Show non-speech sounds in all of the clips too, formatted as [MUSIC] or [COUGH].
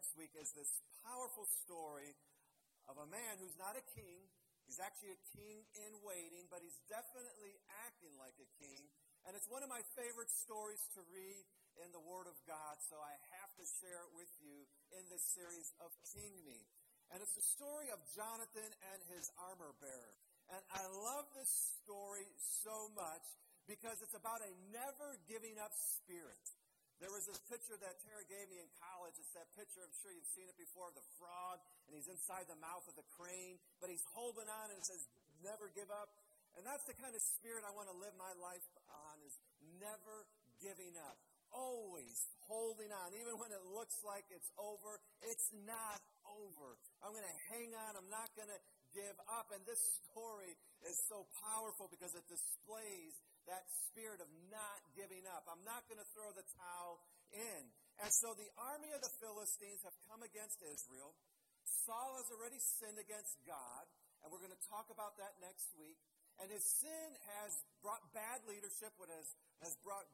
next week is this powerful story of a man who's not a king. He's actually a king in waiting, but he's definitely acting like a king. And it's one of my favorite stories to read in the Word of God, so I have to share it with you in this series of King Me. And it's the story of Jonathan and his armor bearer. And I love this story so much because it's about a never giving up spirit. There was this picture that Tara gave me in college. It's that picture, I'm sure you've seen it before, of the frog, and he's inside the mouth of the crane, but he's holding on and it says, never give up. And that's the kind of spirit I want to live my life on, is never giving up. Always holding on. Even when it looks like it's over, it's not over. I'm going to hang on. I'm not going to give up. And this story is so powerful because it displays that spirit of not giving up. I'm not going to throw the towel in. And so the army of the Philistines have come against Israel. Saul has already sinned against God, and we're going to talk about that next week. And his sin has brought bad leadership, what has, has brought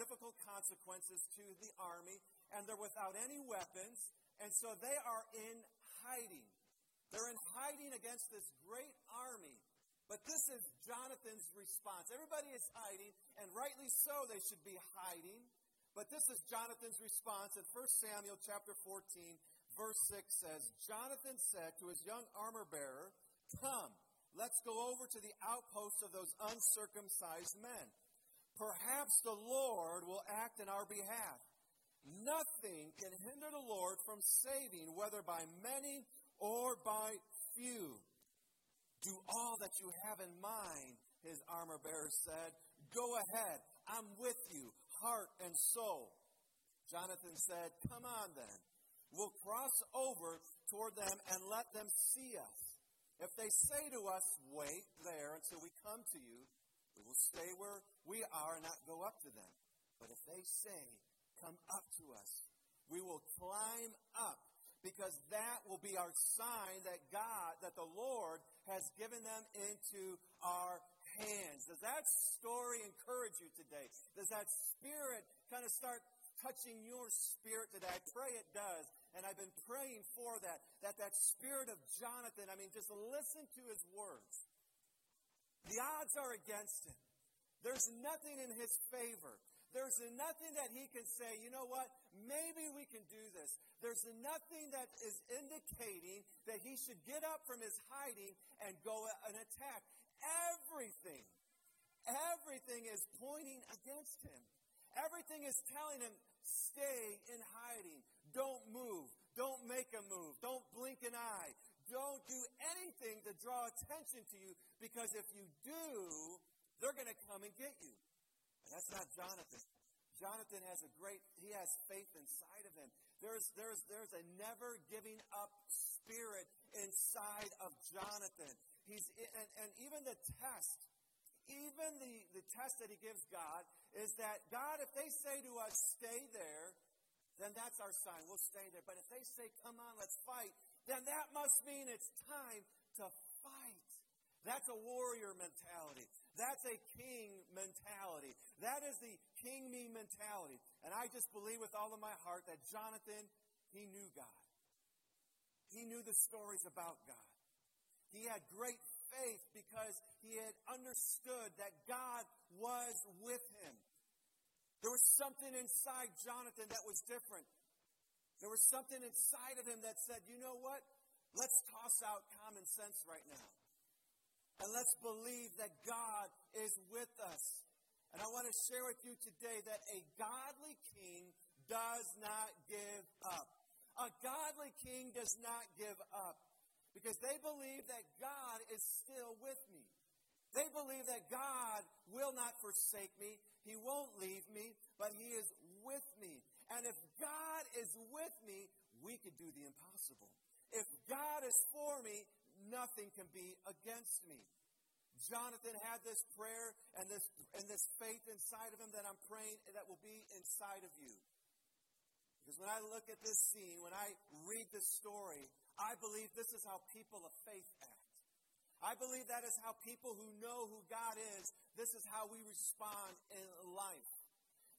difficult consequences to the army, and they're without any weapons, and so they are in hiding. They're in hiding against this great army but this is Jonathan's response. Everybody is hiding, and rightly so, they should be hiding. But this is Jonathan's response in 1 Samuel chapter 14, verse 6 says, Jonathan said to his young armor bearer, Come, let's go over to the outposts of those uncircumcised men. Perhaps the Lord will act in our behalf. Nothing can hinder the Lord from saving, whether by many or by few. Do all that you have in mind, his armor bearer said. Go ahead. I'm with you, heart and soul. Jonathan said, Come on then. We'll cross over toward them and let them see us. If they say to us, Wait there until we come to you, we will stay where we are and not go up to them. But if they say, Come up to us, we will climb up because that will be our sign that God, that the Lord has given them into our hands. Does that story encourage you today? Does that spirit kind of start touching your spirit today? I pray it does. And I've been praying for that, that that spirit of Jonathan, I mean, just listen to his words. The odds are against him. There's nothing in his favor. There's nothing that he can say, you know what, maybe we can do this. There's nothing that is indicating that he should get up from his hiding and go and attack. Everything, everything is pointing against him. Everything is telling him, stay in hiding. Don't move. Don't make a move. Don't blink an eye. Don't do anything to draw attention to you because if you do, they're going to come and get you. And that's not Jonathan. Jonathan has a great, he has faith inside of him. There's, there's, there's a never giving up spirit inside of Jonathan. He's, and, and even the test, even the, the test that he gives God is that, God, if they say to us, stay there, then that's our sign. We'll stay there. But if they say, come on, let's fight, then that must mean it's time to fight. That's a warrior mentality. That's a king mentality. That is the king me mentality. And I just believe with all of my heart that Jonathan, he knew God. He knew the stories about God. He had great faith because he had understood that God was with him. There was something inside Jonathan that was different. There was something inside of him that said, you know what? Let's toss out common sense right now. And let's believe that God is with us. And I want to share with you today that a godly king does not give up. A godly king does not give up because they believe that God is still with me. They believe that God will not forsake me. He won't leave me, but He is with me. And if God is with me, we can do the impossible. If God is for me, nothing can be against me. Jonathan had this prayer and this, and this faith inside of him that I'm praying that will be inside of you. Because when I look at this scene, when I read this story, I believe this is how people of faith act. I believe that is how people who know who God is, this is how we respond in life.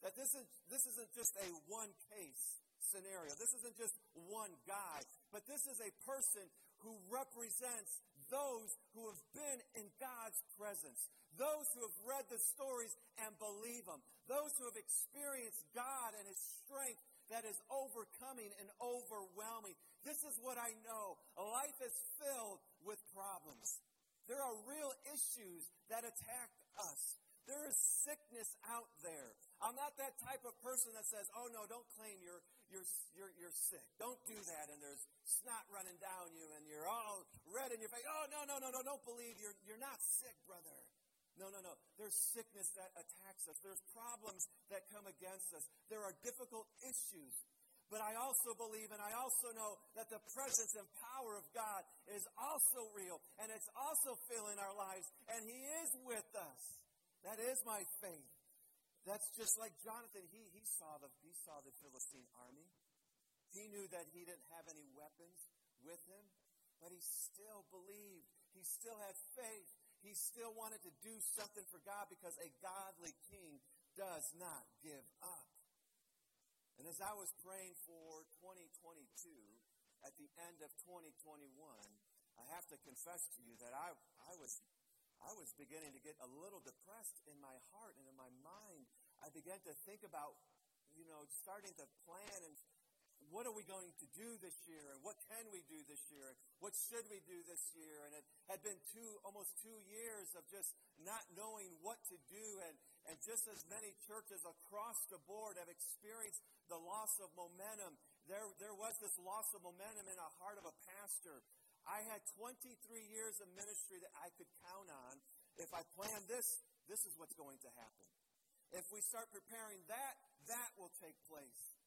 That this, is, this isn't just a one case. scenario. This isn't just one guy, but this is a person who represents those who have been in God's presence, those who have read the stories and believe them, those who have experienced God and His strength that is overcoming and overwhelming. This is what I know. Life is filled with problems. There are real issues that attack us. There is sickness out there. I'm not that type of person that says, oh no, don't claim you're, you're, you're, you're sick. Don't do that. And there's snot running down you and you're all red in your face. Oh no, no, no, no, don't believe you're, you're not sick, brother. No, no, no. There's sickness that attacks us. There's problems that come against us. There are difficult issues. But I also believe and I also know that the presence and power of God is also real and it's also filling our lives and He is with us. That is my faith. That's just like Jonathan. He, he, saw the, he saw the Philistine army. He knew that he didn't have any weapons with him, but he still believed. He still had faith. He still wanted to do something for God because a godly king does not give up. And as I was praying for 2022, at the end of 2021, I have to confess to you that I, I was I was beginning to get a little depressed in my heart and in my mind. I began to think about, you know, starting to plan and what are we going to do this year and what can we do this year and what should we do this year and it had been two almost two years of just not knowing what to do and and just as many churches across the board have experienced the loss of momentum there there was this loss of momentum in the heart of a pastor I had 23 years of ministry that I could count on. If I plan this, this is what's going to happen. If we start preparing that, that will take place.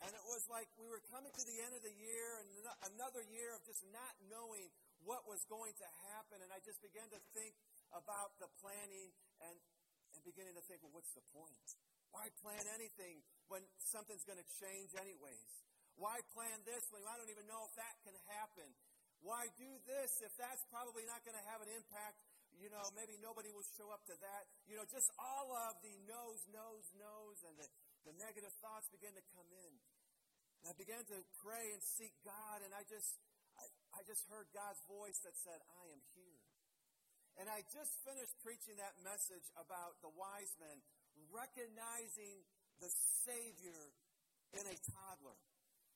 And it was like we were coming to the end of the year and another year of just not knowing what was going to happen. And I just began to think about the planning and, and beginning to think, well, what's the point? Why plan anything when something's going to change anyways? Why plan this when I don't even know if that can happen? Why do this if that's probably not going to have an impact? You know, maybe nobody will show up to that. You know, just all of the no's, no's, no's, and the, the negative thoughts begin to come in. And I began to pray and seek God, and I just, I, I just heard God's voice that said, I am here. And I just finished preaching that message about the wise men recognizing the Savior in a toddler.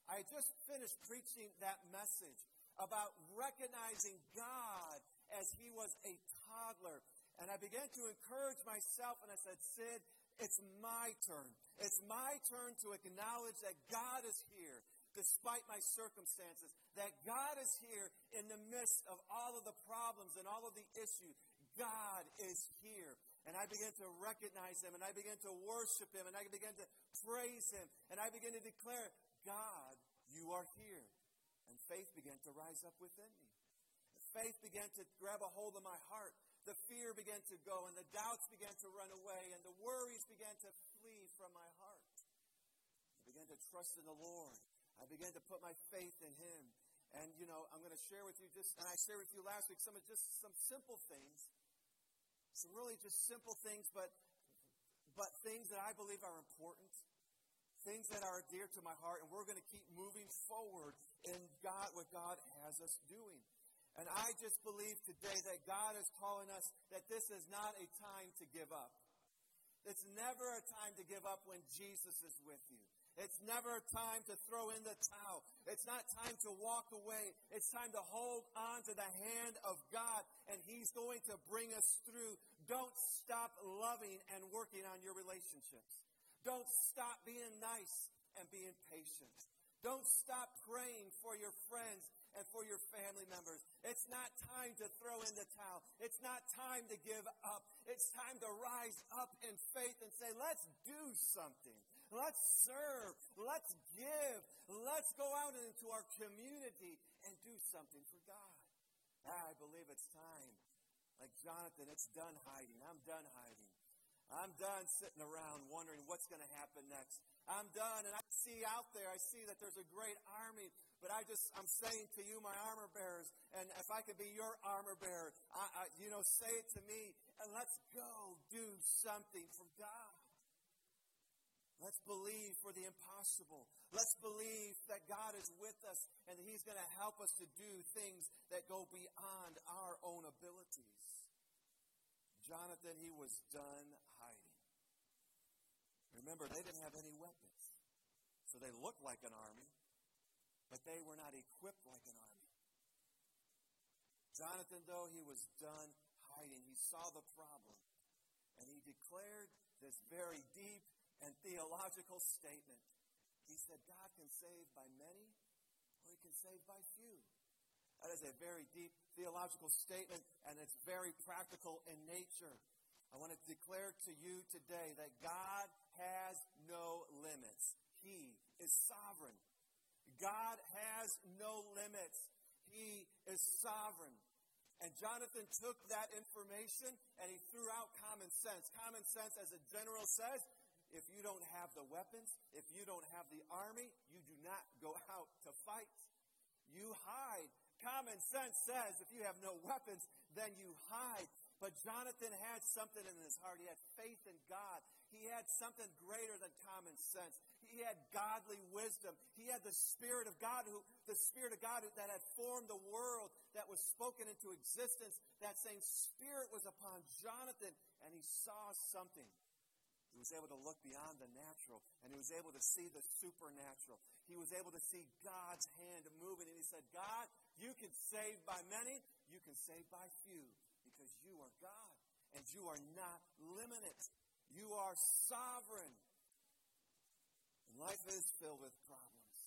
I just finished preaching that message about recognizing God as he was a toddler. And I began to encourage myself, and I said, Sid, it's my turn. It's my turn to acknowledge that God is here despite my circumstances, that God is here in the midst of all of the problems and all of the issues. God is here. And I began to recognize him, and I began to worship him, and I began to praise him, and I began to declare, God, you are here. Faith began to rise up within me. Faith began to grab a hold of my heart. The fear began to go, and the doubts began to run away, and the worries began to flee from my heart. I began to trust in the Lord. I began to put my faith in Him. And, you know, I'm going to share with you just, and I shared with you last week some of just some simple things. Some really just simple things, but, but things that I believe are important things that are dear to my heart, and we're going to keep moving forward in God, what God has us doing. And I just believe today that God is calling us that this is not a time to give up. It's never a time to give up when Jesus is with you. It's never a time to throw in the towel. It's not time to walk away. It's time to hold on to the hand of God, and He's going to bring us through. Don't stop loving and working on your relationships. Don't stop being nice and being patient. Don't stop praying for your friends and for your family members. It's not time to throw in the towel. It's not time to give up. It's time to rise up in faith and say, let's do something. Let's serve. Let's give. Let's go out into our community and do something for God. Ah, I believe it's time. Like Jonathan, it's done hiding. I'm done hiding. I'm done sitting around wondering what's going to happen next. I'm done, and I see out there, I see that there's a great army, but I just, I'm saying to you, my armor bearers, and if I could be your armor bearer, I, I, you know, say it to me, and let's go do something for God. Let's believe for the impossible. Let's believe that God is with us and that He's going to help us to do things that go beyond our own abilities. Jonathan, he was done hiding. Remember, they didn't have any weapons. So they looked like an army, but they were not equipped like an army. Jonathan, though, he was done hiding. He saw the problem, and he declared this very deep and theological statement. He said, God can save by many, or he can save by few. That is a very deep theological statement, and it's very practical in nature. I want to declare to you today that God has no limits. He is sovereign. God has no limits. He is sovereign. And Jonathan took that information and he threw out common sense. Common sense, as a general says, if you don't have the weapons, if you don't have the army, you do not go [LAUGHS] out to fight. You hide. Common sense says if you have no weapons, then you hide. But Jonathan had something in his heart. He had faith in God. He had something greater than common sense. He had godly wisdom. He had the Spirit of God, who the Spirit of God that had formed the world, that was spoken into existence. That same Spirit was upon Jonathan, and he saw something. He was able to look beyond the natural, and he was able to see the supernatural. He was able to see God's hand moving, and he said, God, you can save by many, you can save by few because you are God and you are not limited. You are sovereign. Life is filled with problems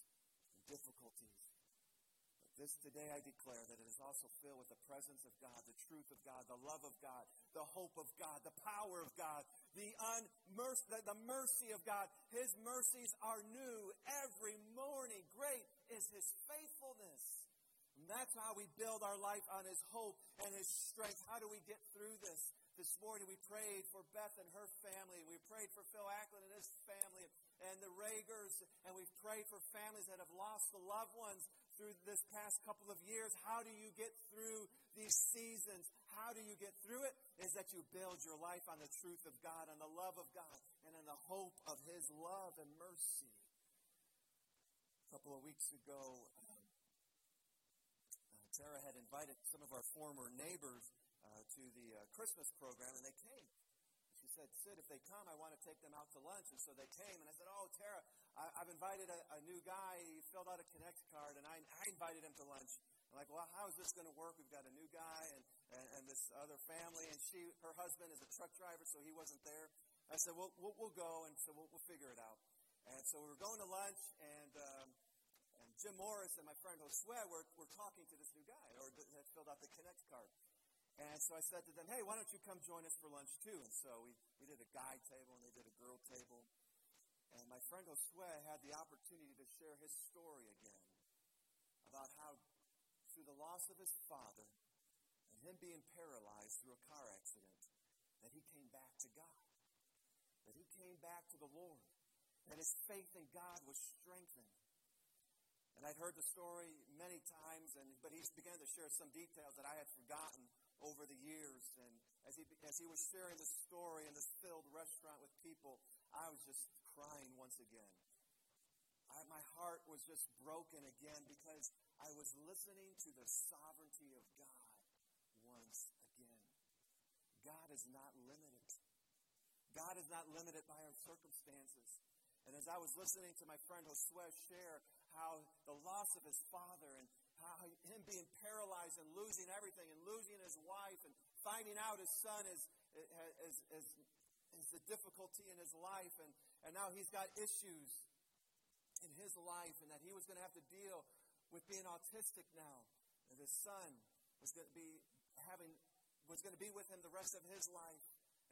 and difficulties. But this today I declare that it is also filled with the presence of God, the truth of God, the love of God, the hope of God, the power of God, the, unmerc- the mercy of God. His mercies are new every morning. Great is His faithfulness. And that's how we build our life on His hope and His strength. How do we get through this? This morning we prayed for Beth and her family. We prayed for Phil Acklin and his family and the Ragers. And we've prayed for families that have lost the loved ones through this past couple of years. How do you get through these seasons? How do you get through it? Is that you build your life on the truth of God, on the love of God, and on the hope of His love and mercy. A couple of weeks ago, um, uh, Sarah had invited some of our former neighbors uh, to the uh, Christmas program, and they came. She said, Sid, if they come, I want to take them out to lunch. And so they came, and I said, Oh, Tara, I, have invited a, a, new guy. He filled out a Connect card, and I, I invited him to lunch. I'm like, well, how is this going to work? We've got a new guy and, and, and this other family, and she, her husband is a truck driver, so he wasn't there. I said, well, we'll, we'll go, and so we'll, we'll figure it out. And so we were going to lunch, and um, Jim Morris and my friend Josue were, were talking to this new guy, or had filled out the Connect card. And so I said to them, hey, why don't you come join us for lunch too? And so we, we did a guy table and they did a girl table. And my friend Josue had the opportunity to share his story again about how through the loss of his father and him being paralyzed through a car accident, that he came back to God. That he came back to the Lord. That his faith in God was strengthened and I'd heard the story many times, and, but he began to share some details that I had forgotten over the years. And as he, as he was sharing the story in this filled restaurant with people, I was just crying once again. I, my heart was just broken again because I was listening to the sovereignty of God once again. God is not limited. God is not limited by our circumstances. And as I was listening to my friend Josue share how the loss of his father and how him being paralyzed and losing everything and losing his wife and finding out his son is, is, is, is the difficulty in his life. And, and now he's got issues in his life and that he was going to have to deal with being autistic now. And his son was going to be having, was going to be with him the rest of his life.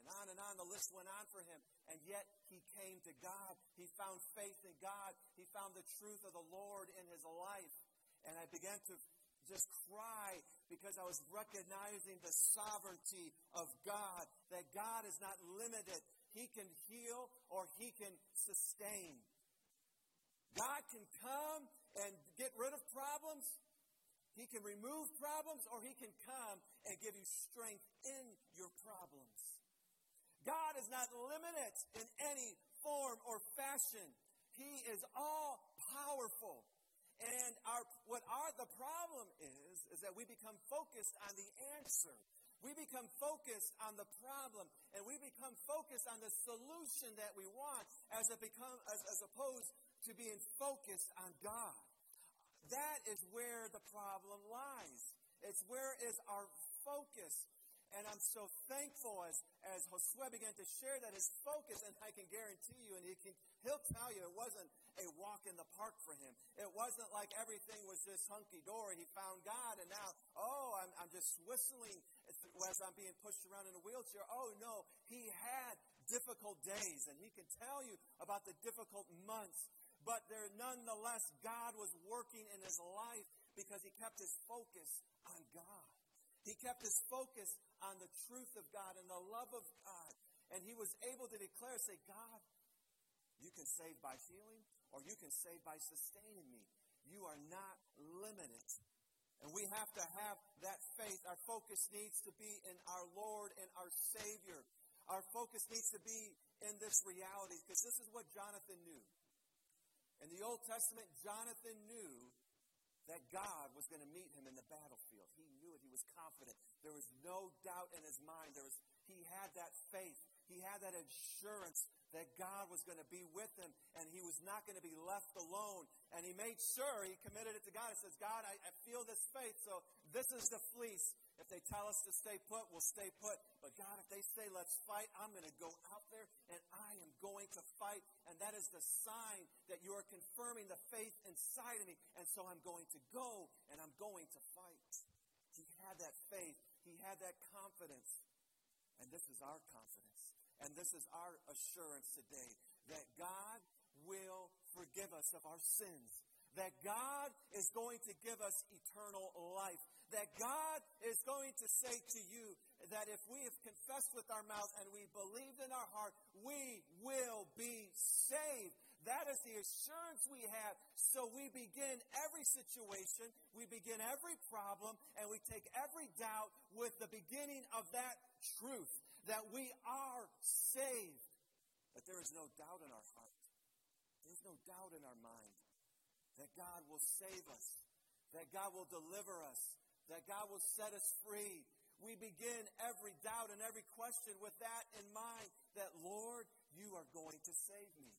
And on and on the list went on for him. And yet he came to God. He found faith in God. He found the truth of the Lord in his life. And I began to just cry because I was recognizing the sovereignty of God, that God is not limited. He can heal or he can sustain. God can come and get rid of problems. He can remove problems or he can come and give you strength in your problems. God is not limited in any form or fashion. He is all powerful. And our, what our, the problem is, is that we become focused on the answer. We become focused on the problem and we become focused on the solution that we want as, it become, as, as opposed to being focused on God. That is where the problem lies. It's where is our focus. And I'm so thankful as, as Josue began to share that his focus, and I can guarantee you, and he can, he'll tell you it wasn't a walk in the park for him. It wasn't like everything was just hunky dory. He found God, and now, oh, I'm, I'm just whistling as I'm being pushed around in a wheelchair. Oh, no, he had difficult days, and he can tell you about the difficult months. But there, nonetheless, God was working in his life because he kept his focus on God. He kept his focus on the truth of God and the love of God. And he was able to declare, say, God, you can save by healing or you can save by sustaining me. You are not limited. And we have to have that faith. Our focus needs to be in our Lord and our Savior. Our focus needs to be in this reality because this is what Jonathan knew. In the Old Testament, Jonathan knew that God was going to meet him in the battlefield. He knew it. He was confident. There was no doubt in his mind. There was, he had that faith. He had that assurance that God was going to be with him and he was not going to be left alone. And he made sure he committed it to God. He says, God, I, I feel this faith, so this is the fleece. If they tell us to stay put, we'll stay put. But God, if they say let's fight, I'm going to go out there and I am going to fight. And that is the sign that you are confirming the faith inside of me. And so I'm going to go and I'm going to fight. He had that faith. He had that confidence. And this is our confidence. And this is our assurance today that God will forgive us of our sins. That God is going to give us eternal life that God is going to say to you that if we have confessed with our mouth and we believed in our heart, we will be saved. That is the assurance we have. So we begin every situation, we begin every problem, and we take every doubt with the beginning of that truth that we are saved. But there is no doubt in our heart. There's no doubt in our mind that God will save us, that God will deliver us, that God will set us free. We begin every doubt and every question with that in mind that, Lord, you are going to save me.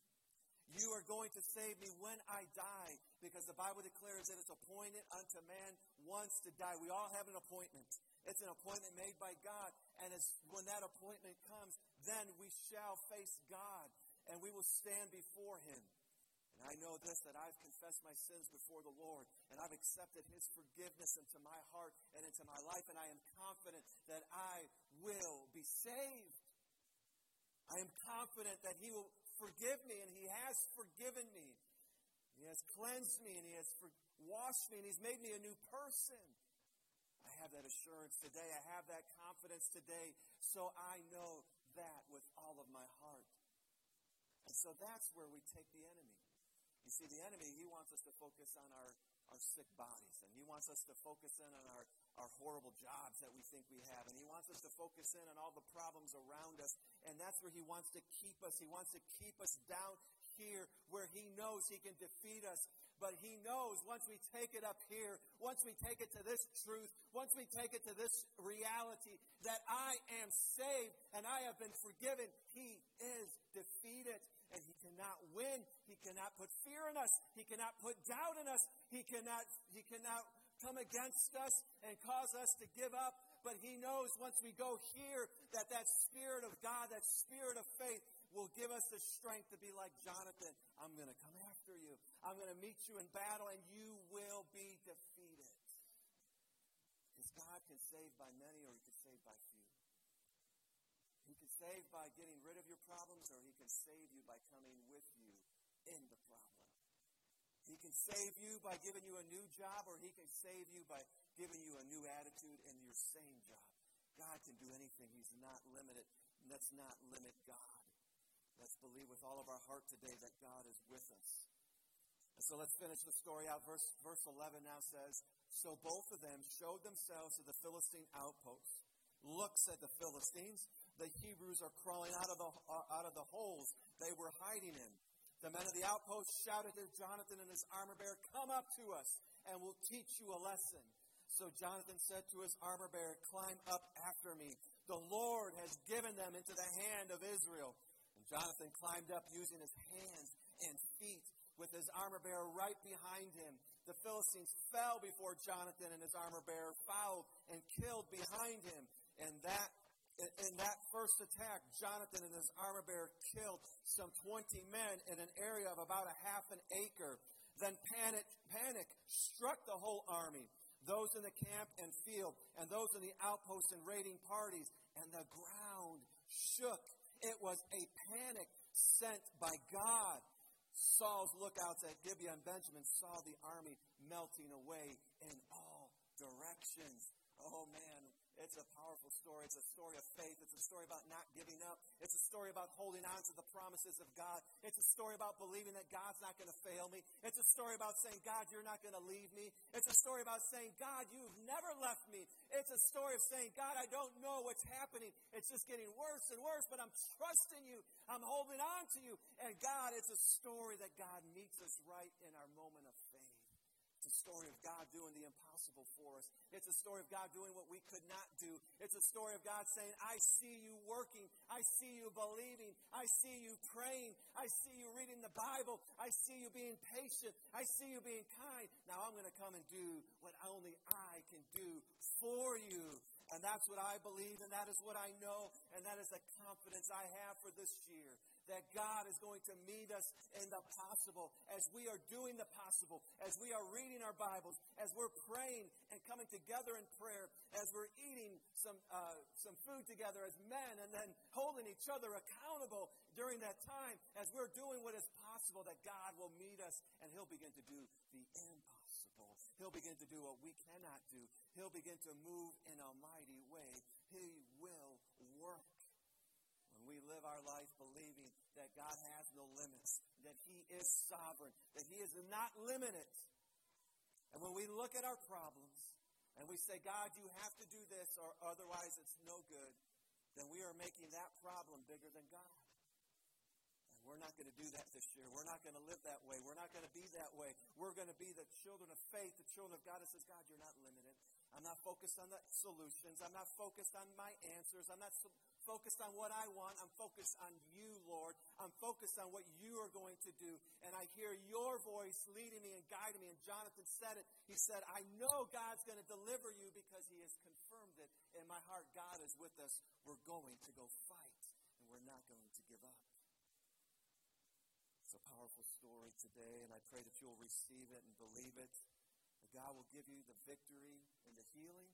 You are going to save me when I die because the Bible declares that it's appointed unto man once to die. We all have an appointment. It's an appointment made by God. And it's when that appointment comes, then we shall face God and we will stand before him. And I know this that I've confessed my sins before the Lord, and I've accepted His forgiveness into my heart and into my life, and I am confident that I will be saved. I am confident that He will forgive me, and He has forgiven me. He has cleansed me, and He has washed me, and He's made me a new person. Have that assurance today. I have that confidence today. So I know that with all of my heart. And so that's where we take the enemy. You see, the enemy, he wants us to focus on our, our sick bodies, and he wants us to focus in on our, our horrible jobs that we think we have, and he wants us to focus in on all the problems around us, and that's where he wants to keep us. He wants to keep us down here where he knows he can defeat us. But he knows once we take it up here, once we take it to this truth, once we take it to this reality that I am saved and I have been forgiven, he is defeated and he cannot win. He cannot put fear in us. He cannot put doubt in us. He cannot, he cannot come against us and cause us to give up. But he knows once we go here that that spirit of God, that spirit of faith will give us the strength to be like Jonathan. I'm going to come after you. I'm going to meet you in battle and you will be defeated. Because God can save by many or he can save by few. He can save by getting rid of your problems or he can save you by coming with you in the problem. He can save you by giving you a new job or he can save you by giving you a new attitude in your same job. God can do anything. He's not limited. Let's not limit God. Let's believe with all of our heart today that God is with us. So let's finish the story out. Verse, verse 11 now says So both of them showed themselves to the Philistine outposts. Look, said the Philistines, the Hebrews are crawling out of the, uh, out of the holes they were hiding in. The men of the outpost shouted to Jonathan and his armor bearer, Come up to us, and we'll teach you a lesson. So Jonathan said to his armor bearer, Climb up after me. The Lord has given them into the hand of Israel. And Jonathan climbed up using his hands and feet with his armor bearer right behind him. The Philistines fell before Jonathan and his armor bearer, fouled and killed behind him. And that in that first attack, Jonathan and his armor bearer killed some 20 men in an area of about a half an acre. Then panic, panic struck the whole army, those in the camp and field, and those in the outposts and raiding parties, and the ground shook. It was a panic sent by God. Saul's lookouts at Gibeah and Benjamin saw the army melting away in all directions. Oh man, it's a powerful story. It's a story of faith. It's a story about not giving up. It's a story about holding on to the promises of God. It's a story about believing that God's not going to fail me. It's a story about saying, God, you're not going to leave me. It's a story about saying, God, you've never left me. It's a story of saying, God, I don't know what's happening. It's just getting worse and worse, but I'm trusting you. I'm holding on to you. And God, it's a story that God meets us right in our moment of. It's a story of God doing the impossible for us. It's a story of God doing what we could not do. It's a story of God saying, I see you working. I see you believing. I see you praying. I see you reading the Bible. I see you being patient. I see you being kind. Now I'm going to come and do what only I can do for you. And that's what I believe, and that is what I know, and that is the confidence I have for this year that God is going to meet us in the possible as we are doing the possible, as we are reading our Bibles, as we're praying and coming together in prayer, as we're eating some, uh, some food together as men and then holding each other accountable during that time, as we're doing what is possible, that God will meet us and He'll begin to do the impossible. He'll begin to do what we cannot do. He'll begin to move in a mighty way. He will work we live our life believing that God has no limits, that He is sovereign, that He is not limited. And when we look at our problems and we say, God, you have to do this or otherwise it's no good, then we are making that problem bigger than God. And we're not going to do that this year. We're not going to live that way. We're not going to be that way. We're going to be the children of faith, the children of God that says, God, you're not limited. I'm not focused on the solutions. I'm not focused on my answers. I'm not focused on what I want. I'm focused on you, Lord. I'm focused on what you are going to do. And I hear your voice leading me and guiding me. And Jonathan said it. He said, I know God's going to deliver you because he has confirmed it in my heart. God is with us. We're going to go fight, and we're not going to give up. It's a powerful story today, and I pray that you'll receive it and believe it. God will give you the victory and the healing,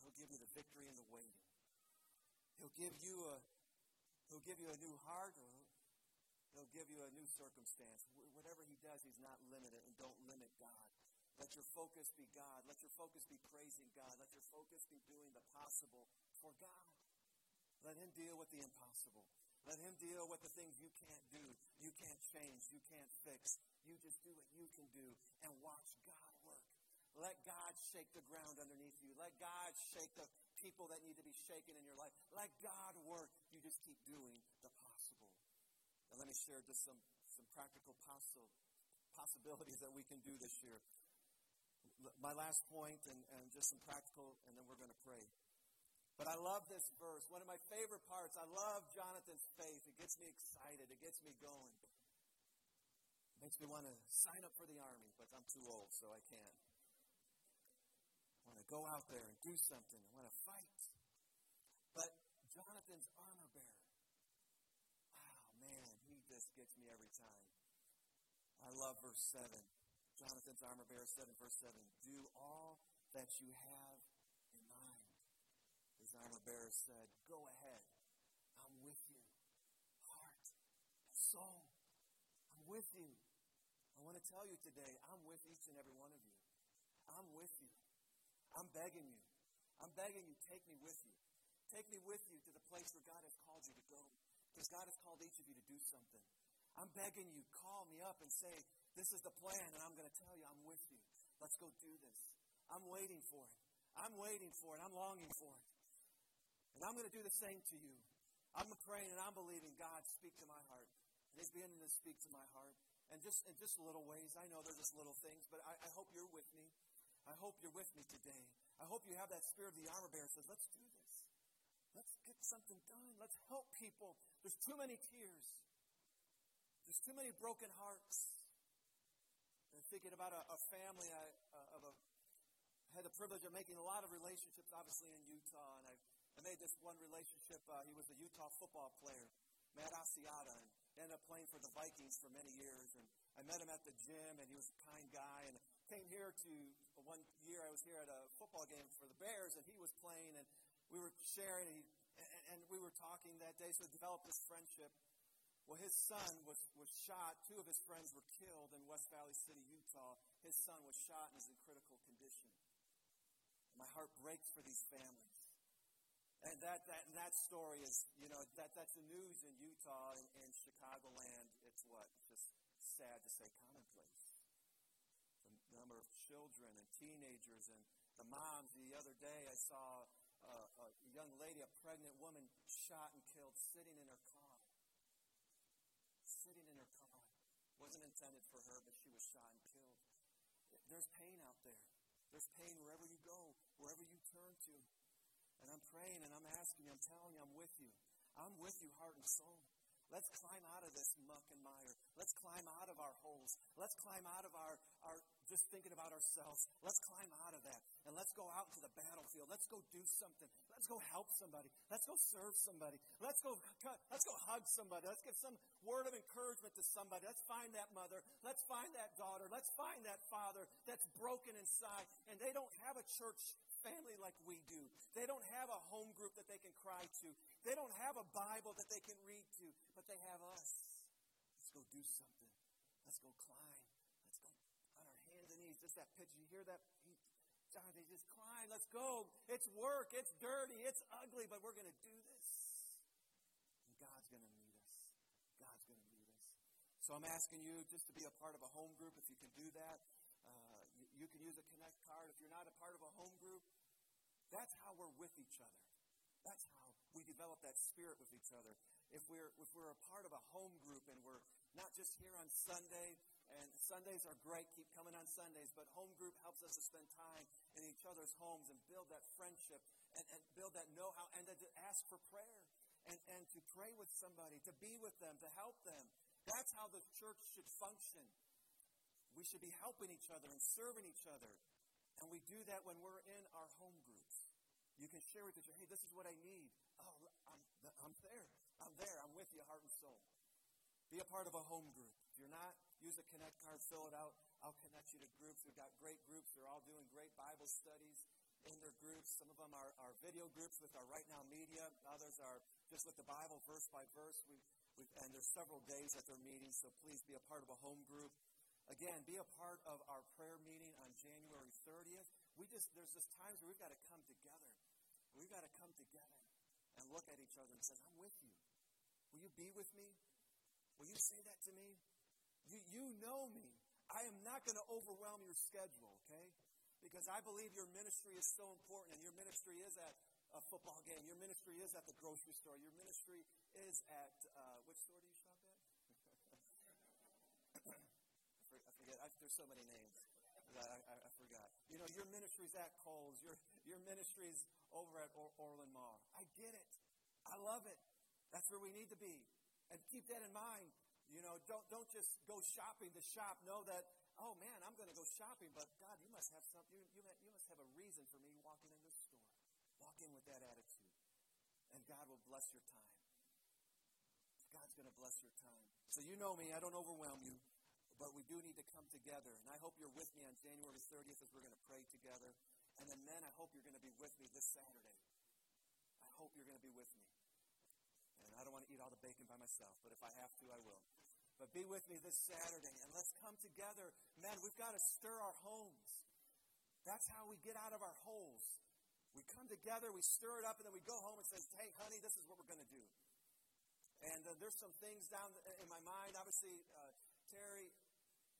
He'll give you the victory and the waiting. He'll give you a he'll give you a new heart or he'll give you a new circumstance. Whatever he does, he's not limited and don't limit God. Let your focus be God. Let your focus be praising God. Let your focus be doing the possible for God. Let him deal with the impossible. Let him deal with the things you can't do, you can't change, you can't fix. You just do what you can do and watch God. Let God shake the ground underneath you. Let God shake the people that need to be shaken in your life. Let God work. You just keep doing the possible. And let me share just some, some practical possible, possibilities that we can do this year. My last point and, and just some practical, and then we're going to pray. But I love this verse. One of my favorite parts. I love Jonathan's faith. It gets me excited. It gets me going. It makes me want to sign up for the army, but I'm too old, so I can't want to go out there and do something. I want to fight. But Jonathan's armor bearer, wow, man, he just gets me every time. I love verse 7. Jonathan's armor bearer said in verse 7 Do all that you have in mind. His armor bearer said, Go ahead. I'm with you. Heart and soul. I'm with you. I want to tell you today, I'm with each and every one of you. I'm with you. I'm begging you. I'm begging you, take me with you. Take me with you to the place where God has called you to go. Because God has called each of you to do something. I'm begging you, call me up and say, This is the plan, and I'm going to tell you I'm with you. Let's go do this. I'm waiting for it. I'm waiting for it. I'm longing for it. And I'm going to do the same to you. I'm praying and I'm believing God speak to my heart. And He's beginning to speak to my heart. And just in just little ways, I know they're just little things, but I, I hope you're with me. I hope you're with me today. I hope you have that spirit of the armor bearer says, let's do this. Let's get something done. Let's help people. There's too many tears. There's too many broken hearts. And thinking about a, a family I, uh, of a had the privilege of making a lot of relationships, obviously in Utah, and I, I made this one relationship. Uh, he was a Utah football player, Matt Asiata, and ended up playing for the Vikings for many years. And I met him at the gym, and he was a kind guy. And came here to one year. I was here at a football game for the Bears, and he was playing, and we were sharing, and, he, and, and we were talking that day. So developed this friendship. Well, his son was, was shot. Two of his friends were killed in West Valley City, Utah. His son was shot and is in critical condition. My heart breaks for these families. And that, that, and that story is, you know, that, that's the news in Utah and in Chicagoland. It's what? Just sad to say commonplace. The number of children and teenagers and the moms. The other day I saw a, a young lady, a pregnant woman, shot and killed sitting in her car. Sitting in her car. Wasn't intended for her, but she was shot and killed. There's pain out there. There's pain wherever you go, wherever you. And I'm praying and I'm asking you, I'm telling you, I'm with you. I'm with you, heart and soul. Let's climb out of this muck and mire. Let's climb out of our holes. Let's climb out of our, our just thinking about ourselves. Let's climb out of that. And let's go out to the battlefield. Let's go do something. Let's go help somebody. Let's go serve somebody. Let's go let's go hug somebody. Let's give some word of encouragement to somebody. Let's find that mother. Let's find that daughter. Let's find that father that's broken inside and they don't have a church family like we do. They don't have a home group that they can cry to. They don't have a Bible that they can read to, but they have us. Let's go do something. Let's go climb. Let's go on our hands and knees. Just that picture. You hear that? John, they just climb. Let's go. It's work. It's dirty. It's ugly, but we're going to do this. And God's going to meet us. God's going to meet us. So I'm asking you just to be a part of a home group if you can do that. You can use a Connect card. If you're not a part of a home group, that's how we're with each other. That's how we develop that spirit with each other. If we're, if we're a part of a home group and we're not just here on Sunday, and Sundays are great, keep coming on Sundays, but home group helps us to spend time in each other's homes and build that friendship and, and build that know how and to ask for prayer and, and to pray with somebody, to be with them, to help them. That's how the church should function. We should be helping each other and serving each other. And we do that when we're in our home groups. You can share with each other, hey, this is what I need. Oh, I'm, I'm there. I'm there. I'm with you, heart and soul. Be a part of a home group. If you're not, use a Connect card, fill it out. I'll connect you to groups. We've got great groups. They're all doing great Bible studies in their groups. Some of them are, are video groups with our Right Now media. Others are just with the Bible verse by verse. We, we, and there's several days at their meetings, so please be a part of a home group. Again, be a part of our prayer meeting on January 30th. We just there's just times where we've got to come together. We've got to come together and look at each other and say, I'm with you. Will you be with me? Will you say that to me? You, you know me. I am not going to overwhelm your schedule, okay? Because I believe your ministry is so important, and your ministry is at a football game. Your ministry is at the grocery store. Your ministry is at, uh, which store do you shop at? I, there's so many names that I, I, I, forgot. You know, your ministry's at Kohl's. Your, your ministry's over at or- Orland Mall. I get it. I love it. That's where we need to be. And keep that in mind. You know, don't, don't just go shopping to shop. Know that, oh man, I'm going to go shopping, but God, you must have something. You, you, you must have a reason for me walking in this store. Walk in with that attitude. And God will bless your time. God's going to bless your time. So you know me. I don't overwhelm you. But we do need to come together. And I hope you're with me on January 30th as we're going to pray together. And then, men, I hope you're going to be with me this Saturday. I hope you're going to be with me. And I don't want to eat all the bacon by myself, but if I have to, I will. But be with me this Saturday and let's come together. Men, we've got to stir our homes. That's how we get out of our holes. We come together, we stir it up, and then we go home and say, hey, honey, this is what we're going to do. And uh, there's some things down in my mind. Obviously, uh, Terry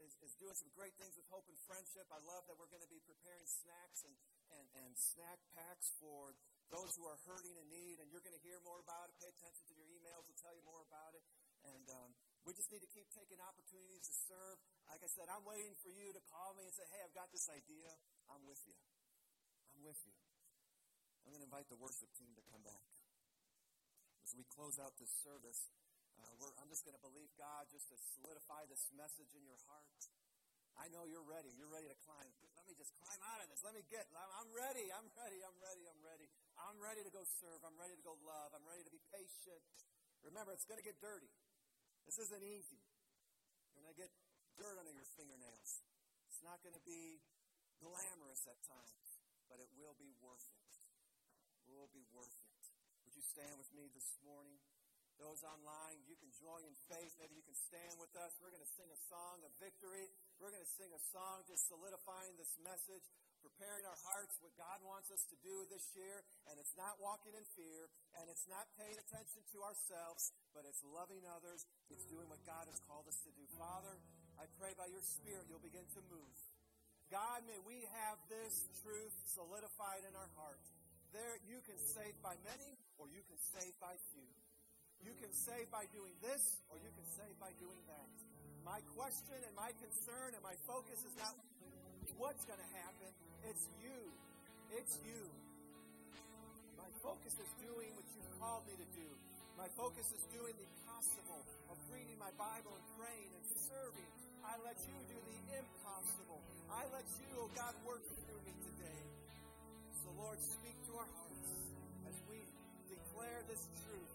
is, is doing some great things with Hope and Friendship. I love that we're going to be preparing snacks and, and, and snack packs for those who are hurting and need, and you're going to hear more about it. Pay attention to your emails, we'll tell you more about it. And um, We just need to keep taking opportunities to serve. Like I said, I'm waiting for you to call me and say, hey, I've got this idea. I'm with you. I'm with you. I'm going to invite the worship team to come back. As we close out this service, uh, I'm just going to believe God just to solidify this message in your heart. I know you're ready. You're ready to climb. Let me just climb out of this. Let me get. I'm ready. I'm ready. I'm ready. I'm ready. I'm ready to go serve. I'm ready to go love. I'm ready to be patient. Remember, it's going to get dirty. This isn't easy. You're going to get dirt under your fingernails. It's not going to be glamorous at times, but it will be worth it. It will be worth it. Would you stand with me this morning? Those online, you can join in faith. Maybe you can stand with us. We're going to sing a song of victory. We're going to sing a song just solidifying this message, preparing our hearts what God wants us to do this year. And it's not walking in fear, and it's not paying attention to ourselves, but it's loving others. It's doing what God has called us to do. Father, I pray by your Spirit you'll begin to move. God, may we have this truth solidified in our heart. There, you can save by many, or you can save by few. You can save by doing this, or you can save by doing that. My question and my concern and my focus is not what's going to happen, it's you. It's you. My focus is doing what you've called me to do. My focus is doing the possible of reading my Bible and praying and serving. I let you do the impossible. I let you, oh God, work through me today. So, Lord, speak to our hearts as we declare this truth